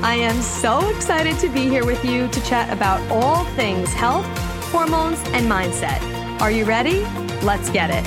I am so excited to be here with you to chat about all things health, hormones, and mindset. Are you ready? Let's get it.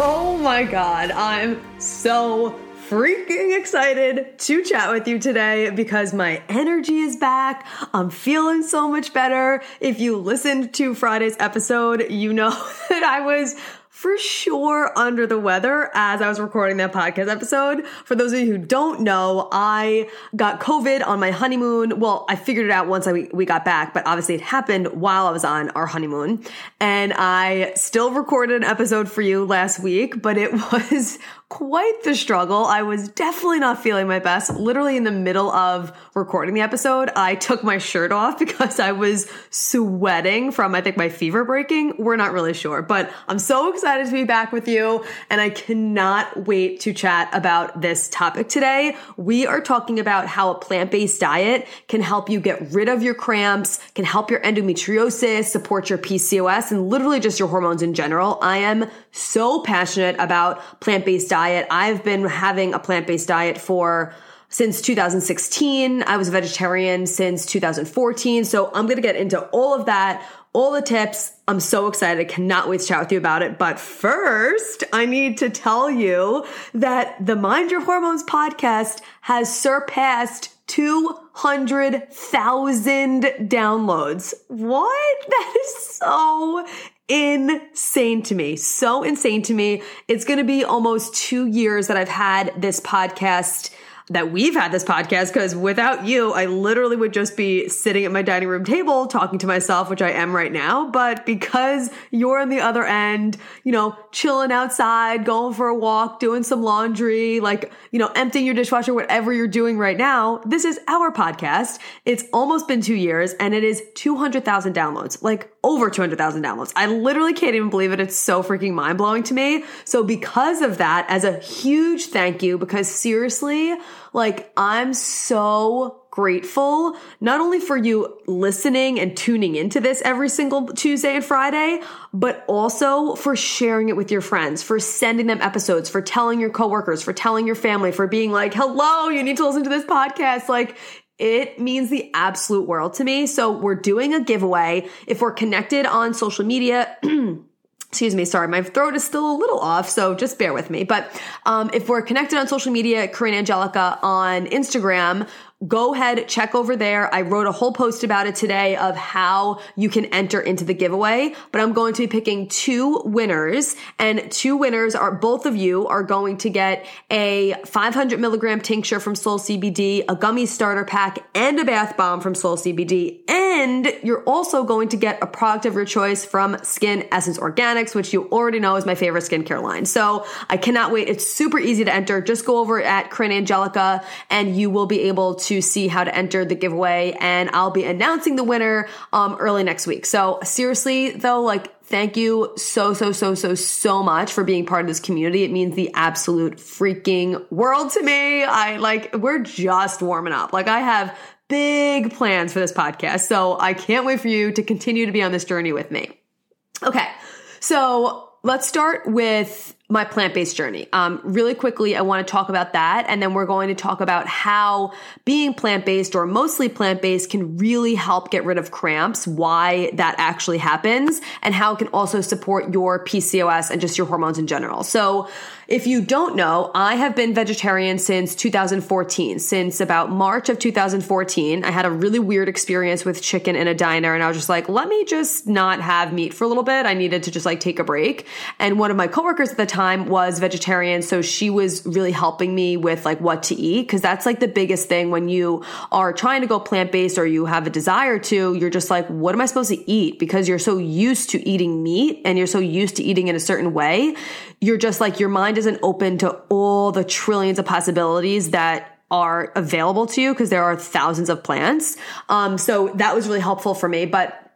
Oh my God, I'm so freaking excited to chat with you today because my energy is back. I'm feeling so much better. If you listened to Friday's episode, you know that I was for sure under the weather as I was recording that podcast episode. For those of you who don't know, I got COVID on my honeymoon. Well, I figured it out once I, we got back, but obviously it happened while I was on our honeymoon. And I still recorded an episode for you last week, but it was quite the struggle. I was definitely not feeling my best. Literally in the middle of recording the episode, I took my shirt off because I was sweating from, I think, my fever breaking. We're not really sure, but I'm so excited to be back with you and I cannot wait to chat about this topic today. We are talking about how a plant-based diet can help you get rid of your cramps, can help your endometriosis, support your PCOS, and literally just your hormones in general. I am so passionate about plant-based diet. I've been having a plant-based diet for since 2016. I was a vegetarian since 2014. So I'm going to get into all of that, all the tips. I'm so excited. I cannot wait to chat with you about it. But first, I need to tell you that the Mind Your Hormones podcast has surpassed 200,000 downloads. What? That is so insane to me. So insane to me. It's going to be almost two years that I've had this podcast that we've had this podcast because without you, I literally would just be sitting at my dining room table talking to myself, which I am right now. But because you're on the other end, you know, chilling outside, going for a walk, doing some laundry, like, you know, emptying your dishwasher, whatever you're doing right now, this is our podcast. It's almost been two years and it is 200,000 downloads, like over 200,000 downloads. I literally can't even believe it. It's so freaking mind blowing to me. So because of that, as a huge thank you, because seriously, like, I'm so grateful not only for you listening and tuning into this every single Tuesday and Friday, but also for sharing it with your friends, for sending them episodes, for telling your coworkers, for telling your family, for being like, hello, you need to listen to this podcast. Like, it means the absolute world to me. So we're doing a giveaway. If we're connected on social media, excuse me sorry my throat is still a little off so just bear with me. But um, if we're connected on social media corinne angelica on instagram go ahead, check over there. I wrote a whole post about it today of how you can enter into the giveaway, but I'm going to be picking two winners and two winners are both of you are going to get a 500 milligram tincture from Soul CBD, a gummy starter pack and a bath bomb from Soul CBD. And you're also going to get a product of your choice from Skin Essence Organics, which you already know is my favorite skincare line. So I cannot wait. It's super easy to enter. Just go over at Corinne Angelica and you will be able to to see how to enter the giveaway and I'll be announcing the winner um, early next week. So seriously though, like thank you so, so, so, so, so much for being part of this community. It means the absolute freaking world to me. I like, we're just warming up. Like I have big plans for this podcast. So I can't wait for you to continue to be on this journey with me. Okay. So let's start with my plant based journey. Um, really quickly, I want to talk about that. And then we're going to talk about how being plant based or mostly plant based can really help get rid of cramps, why that actually happens, and how it can also support your PCOS and just your hormones in general. So, if you don't know, I have been vegetarian since 2014. Since about March of 2014, I had a really weird experience with chicken in a diner and I was just like, let me just not have meat for a little bit. I needed to just like take a break. And one of my coworkers at the time was vegetarian. So she was really helping me with like what to eat. Cause that's like the biggest thing when you are trying to go plant based or you have a desire to, you're just like, what am I supposed to eat? Because you're so used to eating meat and you're so used to eating in a certain way. You're just like, your mind isn't open to all the trillions of possibilities that are available to you because there are thousands of plants. Um, so that was really helpful for me. But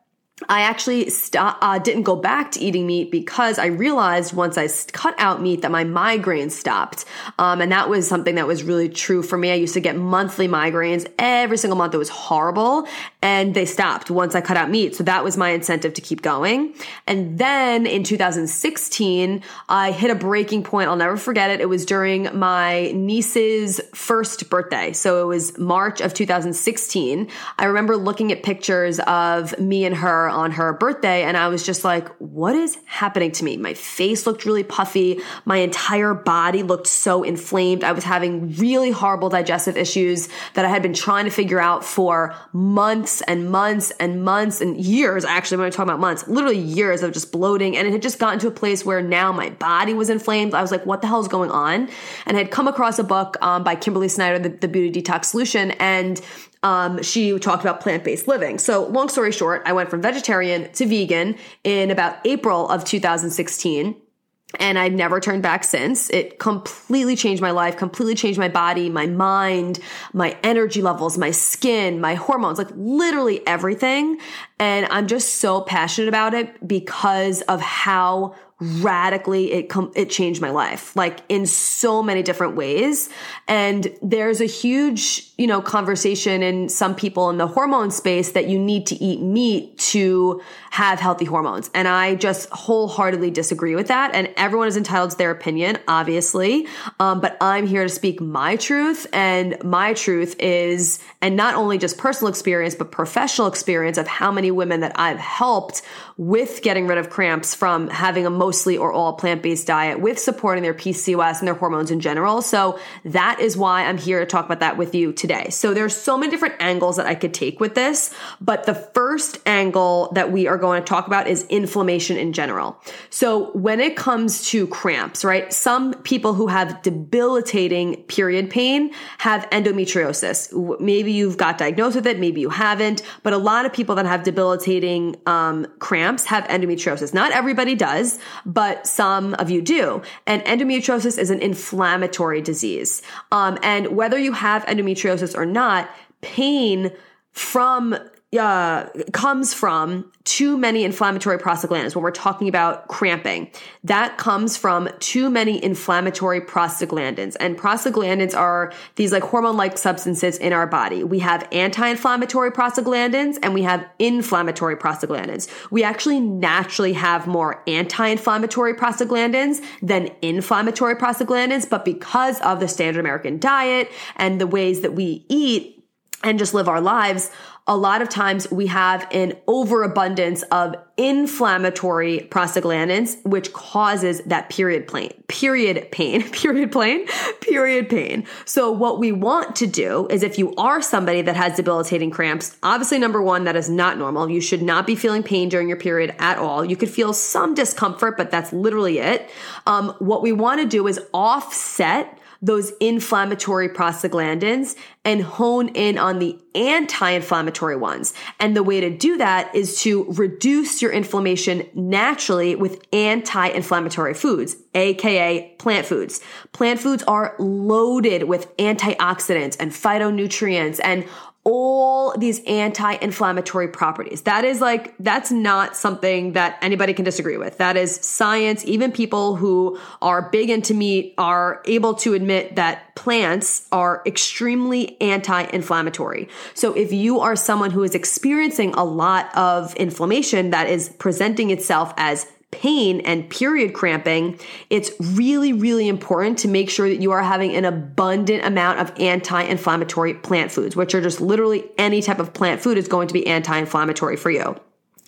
I actually st- uh, didn't go back to eating meat because I realized once I cut out meat that my migraines stopped. Um, and that was something that was really true for me. I used to get monthly migraines every single month. It was horrible and they stopped once I cut out meat. So that was my incentive to keep going. And then in 2016, I hit a breaking point. I'll never forget it. It was during my niece's first birthday. So it was March of 2016. I remember looking at pictures of me and her on her birthday and I was just like, what is happening to me? My face looked really puffy. My entire body looked so inflamed. I was having really horrible digestive issues that I had been trying to figure out for months and months and months and years. Actually, when I talk about months, literally years of just bloating. And it had just gotten to a place where now my body was inflamed. I was like, what the hell is going on? And I had come across a book um, by Kimberly Snyder, the, the Beauty Detox Solution. And um, she talked about plant based living. So, long story short, I went from vegetarian to vegan in about April of 2016 and I've never turned back since. It completely changed my life, completely changed my body, my mind, my energy levels, my skin, my hormones, like literally everything. And I'm just so passionate about it because of how radically it com- it changed my life like in so many different ways. And there's a huge you know conversation in some people in the hormone space that you need to eat meat to have healthy hormones. And i just wholeheartedly disagree with that. And everyone is entitled to their opinion obviously. Um, but i'm here to speak my truth. And my truth is and not only just personal experience but professional experience of how many women that i've helped with getting rid of cramps from having a mostly or all plant-based diet with supporting their PCOS and their hormones in general. So that is why I'm here to talk about that with you today. So there's so many different angles that I could take with this, but the first angle that we are going to talk about is inflammation in general. So when it comes to cramps, right? Some people who have debilitating period pain have endometriosis. Maybe you've got diagnosed with it, maybe you haven't, but a lot of people that have debilitating um, cramps have endometriosis. Not everybody does, but some of you do. And endometriosis is an inflammatory disease. Um, and whether you have endometriosis or not, pain from uh, comes from too many inflammatory prostaglandins when we're talking about cramping. That comes from too many inflammatory prostaglandins. And prostaglandins are these like hormone like substances in our body. We have anti inflammatory prostaglandins and we have inflammatory prostaglandins. We actually naturally have more anti inflammatory prostaglandins than inflammatory prostaglandins, but because of the standard American diet and the ways that we eat, and just live our lives, a lot of times we have an overabundance of inflammatory prostaglandins, which causes that period pain, period pain, period pain, period pain. So what we want to do is if you are somebody that has debilitating cramps, obviously number one, that is not normal. You should not be feeling pain during your period at all. You could feel some discomfort, but that's literally it. Um, what we want to do is offset those inflammatory prostaglandins and hone in on the anti-inflammatory ones. And the way to do that is to reduce your inflammation naturally with anti-inflammatory foods, aka plant foods. Plant foods are loaded with antioxidants and phytonutrients and all these anti-inflammatory properties. That is like, that's not something that anybody can disagree with. That is science. Even people who are big into meat are able to admit that plants are extremely anti-inflammatory. So if you are someone who is experiencing a lot of inflammation that is presenting itself as pain and period cramping, it's really, really important to make sure that you are having an abundant amount of anti inflammatory plant foods, which are just literally any type of plant food is going to be anti inflammatory for you.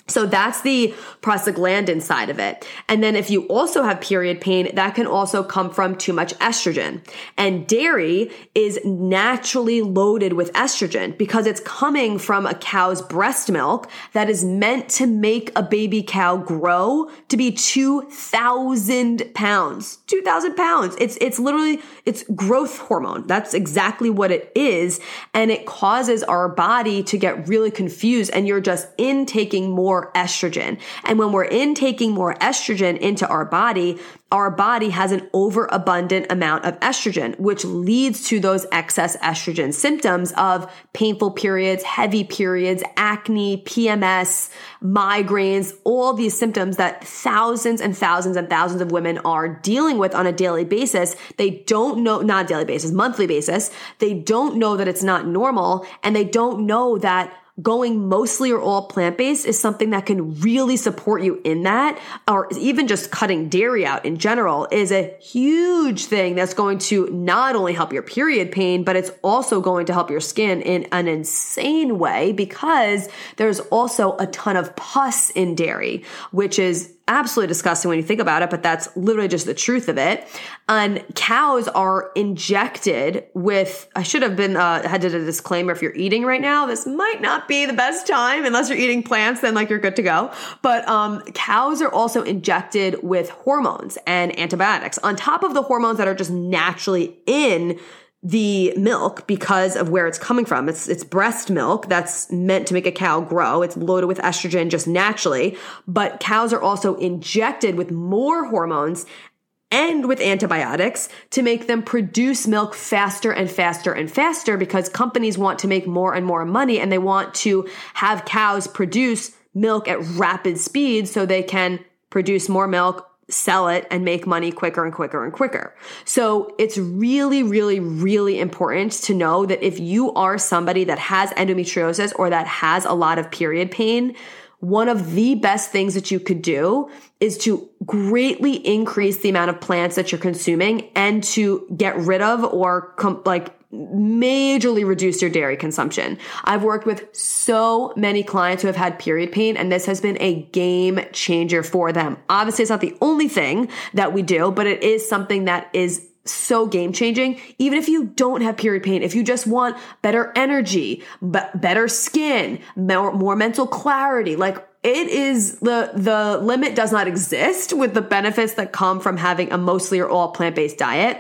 So that's the prostaglandin side of it. And then if you also have period pain, that can also come from too much estrogen. And dairy is naturally loaded with estrogen because it's coming from a cow's breast milk that is meant to make a baby cow grow to be 2000 pounds. 2000 pounds. It's, it's literally, it's growth hormone. That's exactly what it is. And it causes our body to get really confused and you're just intaking more more estrogen. And when we're intaking more estrogen into our body, our body has an overabundant amount of estrogen, which leads to those excess estrogen symptoms of painful periods, heavy periods, acne, PMS, migraines, all these symptoms that thousands and thousands and thousands of women are dealing with on a daily basis. They don't know, not daily basis, monthly basis. They don't know that it's not normal and they don't know that going mostly or all plant based is something that can really support you in that, or even just cutting dairy out in general is a huge thing that's going to not only help your period pain, but it's also going to help your skin in an insane way because there's also a ton of pus in dairy, which is absolutely disgusting when you think about it, but that's literally just the truth of it. And cows are injected with, I should have been, uh, had to a disclaimer if you're eating right now, this might not be the best time unless you're eating plants, then like you're good to go. But, um, cows are also injected with hormones and antibiotics on top of the hormones that are just naturally in the milk because of where it's coming from. It's it's breast milk that's meant to make a cow grow. It's loaded with estrogen just naturally, but cows are also injected with more hormones and with antibiotics to make them produce milk faster and faster and faster because companies want to make more and more money and they want to have cows produce milk at rapid speed so they can produce more milk sell it and make money quicker and quicker and quicker. So it's really, really, really important to know that if you are somebody that has endometriosis or that has a lot of period pain, one of the best things that you could do is to greatly increase the amount of plants that you're consuming and to get rid of or com- like majorly reduce your dairy consumption. I've worked with so many clients who have had period pain and this has been a game changer for them. Obviously, it's not the only thing that we do, but it is something that is so game changing. Even if you don't have period pain, if you just want better energy, better skin, more, more mental clarity, like it is the the limit does not exist with the benefits that come from having a mostly or all plant-based diet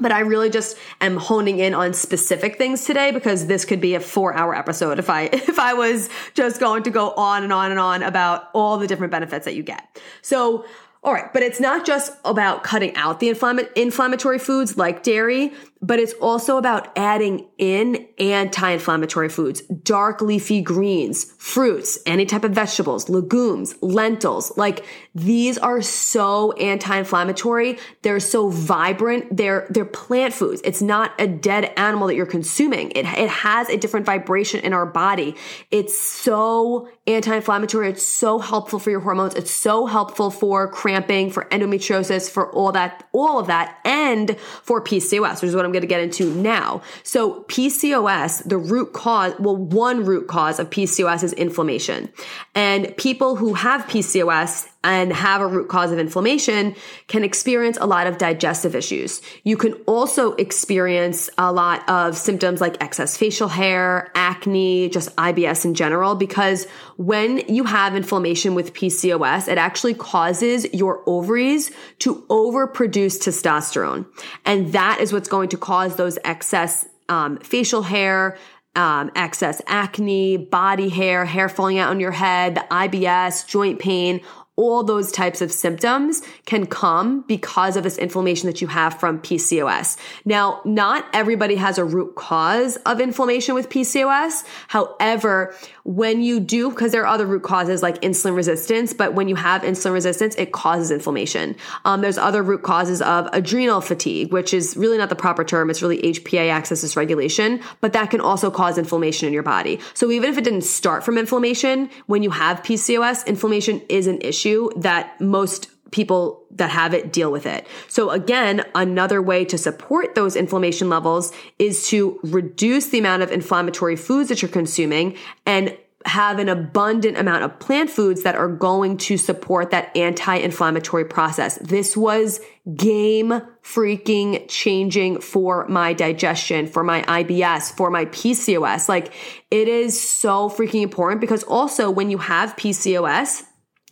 but I really just am honing in on specific things today because this could be a four hour episode if I, if I was just going to go on and on and on about all the different benefits that you get. So all right, but it's not just about cutting out the inflamm- inflammatory foods like dairy, but it's also about adding in anti-inflammatory foods, dark leafy greens, fruits, any type of vegetables, legumes, lentils. Like these are so anti-inflammatory. They're so vibrant. They're, they're plant foods. It's not a dead animal that you're consuming. It, it has a different vibration in our body. It's so anti-inflammatory. It's so helpful for your hormones. It's so helpful for cramping, for endometriosis, for all that, all of that, and for PCOS, which is what I'm going to get into now. So PCOS, the root cause, well, one root cause of PCOS is inflammation. And people who have PCOS and have a root cause of inflammation can experience a lot of digestive issues. You can also experience a lot of symptoms like excess facial hair, acne, just IBS in general, because when you have inflammation with PCOS, it actually causes your ovaries to overproduce testosterone. And that is what's going to cause those excess um, facial hair, um, excess acne, body hair, hair falling out on your head, IBS, joint pain, all those types of symptoms can come because of this inflammation that you have from PCOS. Now, not everybody has a root cause of inflammation with PCOS. However, when you do, because there are other root causes like insulin resistance, but when you have insulin resistance, it causes inflammation. Um, there's other root causes of adrenal fatigue, which is really not the proper term. It's really HPA axis dysregulation, but that can also cause inflammation in your body. So even if it didn't start from inflammation, when you have PCOS, inflammation is an issue issue that most people that have it deal with it. So again, another way to support those inflammation levels is to reduce the amount of inflammatory foods that you're consuming and have an abundant amount of plant foods that are going to support that anti-inflammatory process. This was game freaking changing for my digestion, for my IBS, for my PCOS. Like it is so freaking important because also when you have PCOS,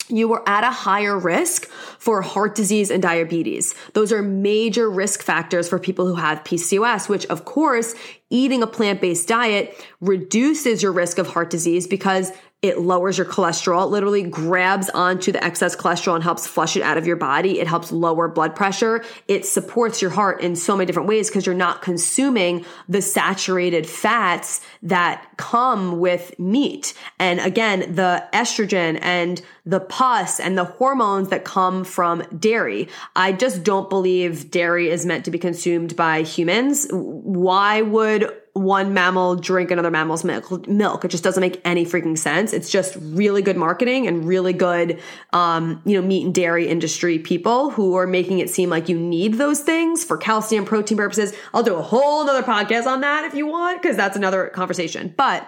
you are at a higher risk for heart disease and diabetes. Those are major risk factors for people who have PCOS, which of course, eating a plant-based diet reduces your risk of heart disease because It lowers your cholesterol. It literally grabs onto the excess cholesterol and helps flush it out of your body. It helps lower blood pressure. It supports your heart in so many different ways because you're not consuming the saturated fats that come with meat. And again, the estrogen and the pus and the hormones that come from dairy. I just don't believe dairy is meant to be consumed by humans. Why would one mammal drink another mammal's milk. Milk. It just doesn't make any freaking sense. It's just really good marketing and really good, um, you know, meat and dairy industry people who are making it seem like you need those things for calcium, protein purposes. I'll do a whole other podcast on that if you want, because that's another conversation. But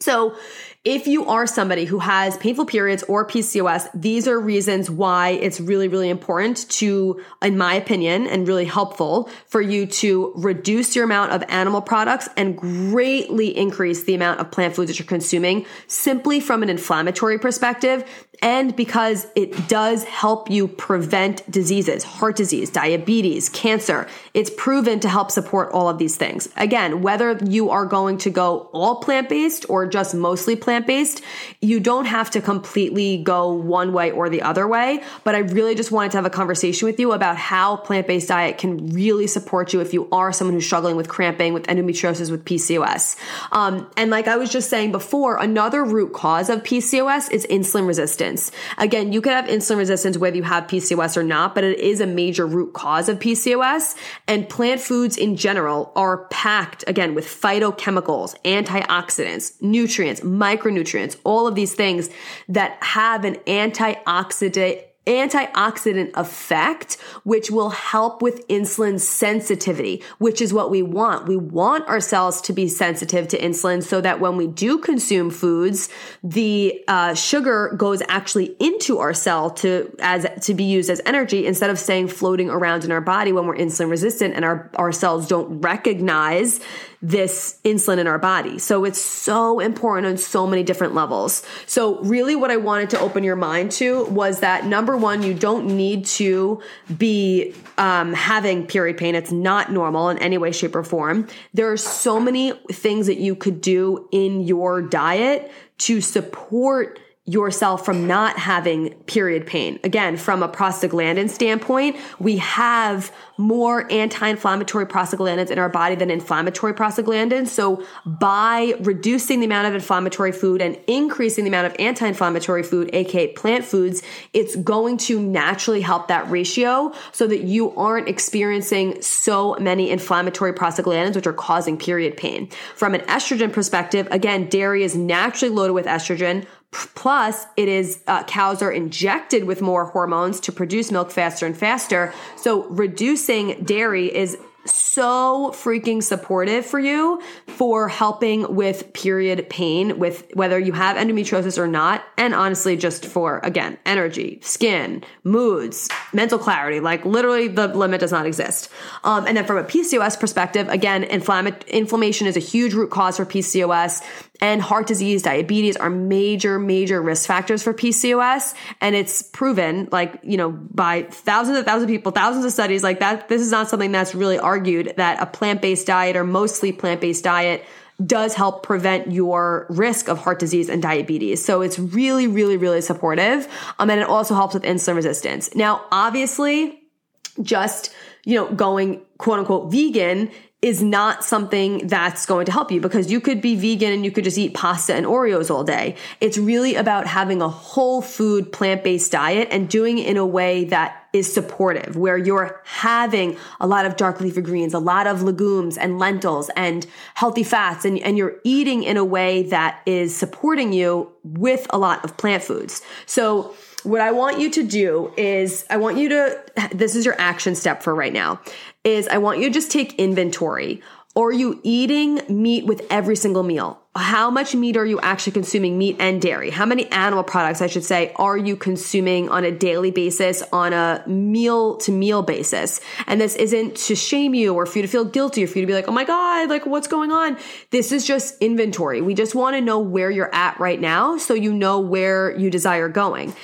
so if you are somebody who has painful periods or PCOS, these are reasons why it's really, really important to, in my opinion, and really helpful for you to reduce your amount of animal products and greatly increase the amount of plant foods that you're consuming simply from an inflammatory perspective and because it does help you prevent diseases, heart disease, diabetes, cancer. It's proven to help support all of these things. Again, whether you are going to go all plant based or just mostly plant based, you don't have to completely go one way or the other way. But I really just wanted to have a conversation with you about how plant based diet can really support you if you are someone who's struggling with cramping, with endometriosis, with PCOS. Um, and like I was just saying before, another root cause of PCOS is insulin resistance. Again, you could have insulin resistance whether you have PCOS or not, but it is a major root cause of PCOS. And plant foods in general are packed again with phytochemicals, antioxidants, nutrients, micronutrients, all of these things that have an antioxidant antioxidant effect, which will help with insulin sensitivity, which is what we want. We want our cells to be sensitive to insulin so that when we do consume foods, the uh, sugar goes actually into our cell to as to be used as energy instead of staying floating around in our body when we're insulin resistant and our, our cells don't recognize this insulin in our body. So it's so important on so many different levels. So really what I wanted to open your mind to was that number one, you don't need to be um, having period pain. It's not normal in any way, shape, or form. There are so many things that you could do in your diet to support yourself from not having period pain. Again, from a prostaglandin standpoint, we have more anti-inflammatory prostaglandins in our body than inflammatory prostaglandins. So by reducing the amount of inflammatory food and increasing the amount of anti-inflammatory food, aka plant foods, it's going to naturally help that ratio so that you aren't experiencing so many inflammatory prostaglandins which are causing period pain. From an estrogen perspective, again, dairy is naturally loaded with estrogen Plus, it is uh, cows are injected with more hormones to produce milk faster and faster. So, reducing dairy is so freaking supportive for you for helping with period pain with whether you have endometriosis or not. And honestly just for again energy skin moods mental clarity. Like literally the limit does not exist. Um, and then from a pcos perspective again inflamm- inflammation is a huge root cause for pcos and heart disease, diabetes are major, major risk factors for PCOS. And it's proven, like, you know, by thousands and thousands of people, thousands of studies like that. This is not something that's really argued that a plant based diet or mostly plant based diet does help prevent your risk of heart disease and diabetes. So it's really, really, really supportive. Um, and it also helps with insulin resistance. Now, obviously, just, you know, going quote unquote vegan is not something that's going to help you because you could be vegan and you could just eat pasta and Oreos all day. It's really about having a whole food plant based diet and doing it in a way that is supportive, where you're having a lot of dark leafy greens, a lot of legumes and lentils and healthy fats, and, and you're eating in a way that is supporting you with a lot of plant foods. So, what I want you to do is I want you to, this is your action step for right now, is I want you to just take inventory. Are you eating meat with every single meal? How much meat are you actually consuming, meat and dairy? How many animal products, I should say, are you consuming on a daily basis, on a meal to meal basis? And this isn't to shame you or for you to feel guilty or for you to be like, oh my God, like what's going on? This is just inventory. We just want to know where you're at right now so you know where you desire going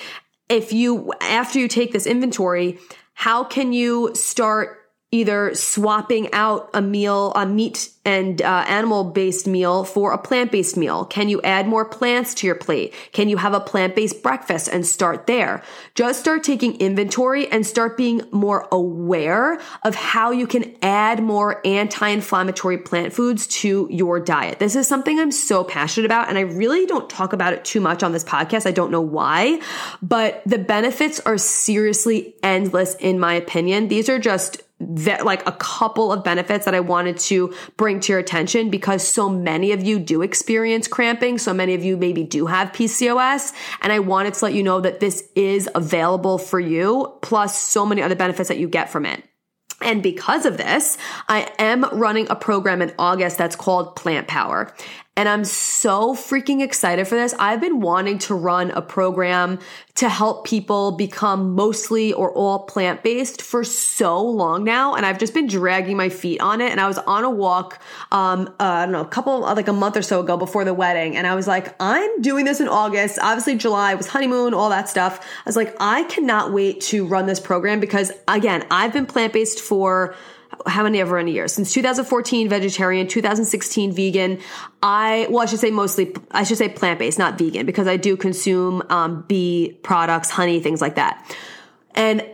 if you, after you take this inventory, how can you start either swapping out a meal, a meat and uh, animal based meal for a plant based meal? Can you add more plants to your plate? Can you have a plant based breakfast and start there? Just start taking inventory and start being more aware of how you can add more anti inflammatory plant foods to your diet. This is something I'm so passionate about, and I really don't talk about it too much on this podcast. I don't know why, but the benefits are seriously endless in my opinion. These are just that like a couple of benefits that I wanted to bring to your attention because so many of you do experience cramping. So many of you maybe do have PCOS. And I wanted to let you know that this is available for you, plus so many other benefits that you get from it. And because of this, I am running a program in August that's called Plant Power. And I'm so freaking excited for this. I've been wanting to run a program to help people become mostly or all plant based for so long now. And I've just been dragging my feet on it. And I was on a walk, um, uh, I don't know, a couple, like a month or so ago before the wedding. And I was like, I'm doing this in August. Obviously, July was honeymoon, all that stuff. I was like, I cannot wait to run this program because again, I've been plant based for how many ever in a year? Since 2014 vegetarian 2016 vegan i well i should say mostly i should say plant-based not vegan because i do consume um, bee products honey things like that. And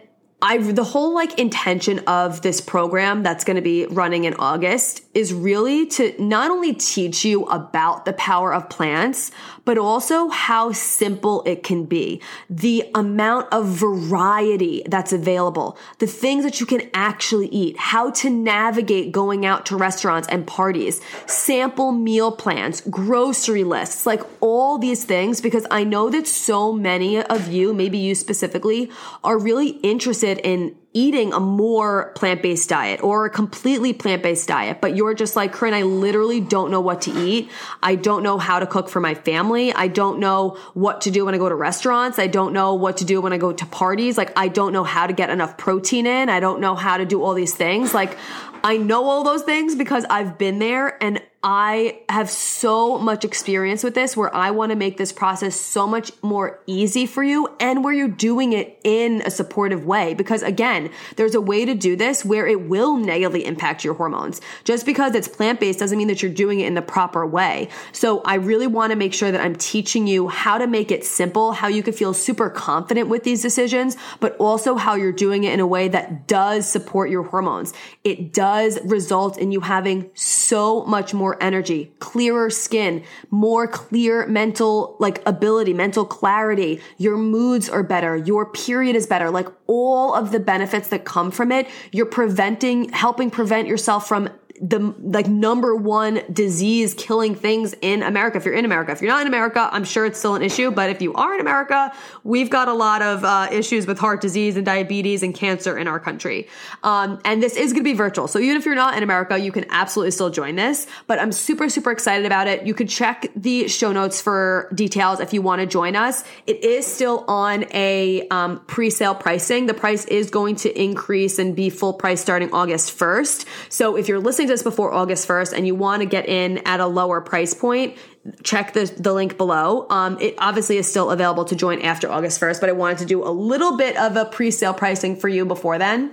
I the whole like intention of this program that's going to be running in August is really to not only teach you about the power of plants, but also how simple it can be. The amount of variety that's available, the things that you can actually eat, how to navigate going out to restaurants and parties, sample meal plans, grocery lists, like all these things, because I know that so many of you, maybe you specifically, are really interested in eating a more plant-based diet or a completely plant-based diet, but you're just like, Corinne, I literally don't know what to eat. I don't know how to cook for my family. I don't know what to do when I go to restaurants. I don't know what to do when I go to parties. Like, I don't know how to get enough protein in. I don't know how to do all these things. Like, I know all those things because I've been there and I have so much experience with this where I want to make this process so much more easy for you and where you're doing it in a supportive way. Because again, there's a way to do this where it will negatively impact your hormones. Just because it's plant based doesn't mean that you're doing it in the proper way. So I really want to make sure that I'm teaching you how to make it simple, how you can feel super confident with these decisions, but also how you're doing it in a way that does support your hormones. It does result in you having so much more more energy, clearer skin, more clear mental like ability, mental clarity. Your moods are better. Your period is better. Like all of the benefits that come from it, you're preventing, helping prevent yourself from the like number one disease killing things in America. If you're in America, if you're not in America, I'm sure it's still an issue. But if you are in America, we've got a lot of uh, issues with heart disease and diabetes and cancer in our country. Um, and this is going to be virtual. So even if you're not in America, you can absolutely still join this. But I'm super, super excited about it. You can check the show notes for details if you want to join us. It is still on a um, pre-sale pricing. The price is going to increase and be full price starting August 1st. So if you're listening this before August 1st and you want to get in at a lower price point, check the, the link below. Um, it obviously is still available to join after August 1st, but I wanted to do a little bit of a pre-sale pricing for you before then.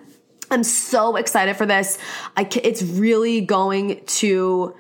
I'm so excited for this. I, it's really going to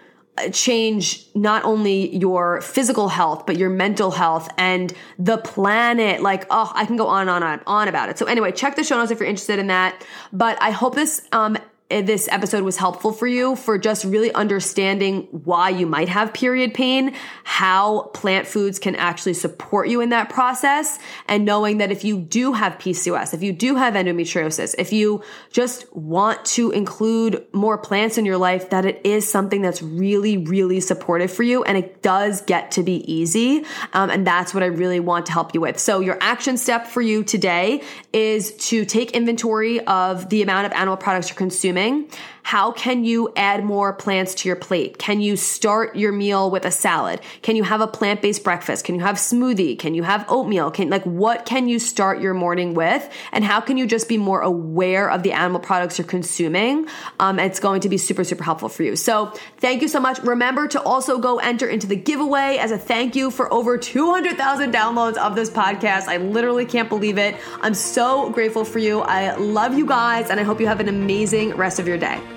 change not only your physical health but your mental health and the planet like oh i can go on and on and on about it so anyway check the show notes if you're interested in that but i hope this um this episode was helpful for you for just really understanding why you might have period pain, how plant foods can actually support you in that process, and knowing that if you do have PCOS, if you do have endometriosis, if you just want to include more plants in your life, that it is something that's really, really supportive for you. And it does get to be easy. Um, and that's what I really want to help you with. So your action step for you today is to take inventory of the amount of animal products you're consuming consuming how can you add more plants to your plate? Can you start your meal with a salad? Can you have a plant-based breakfast? Can you have smoothie? Can you have oatmeal? Can like what can you start your morning with? And how can you just be more aware of the animal products you're consuming? Um, it's going to be super, super helpful for you. So thank you so much. Remember to also go enter into the giveaway as a thank you for over 200,000 downloads of this podcast. I literally can't believe it. I'm so grateful for you. I love you guys and I hope you have an amazing rest of your day.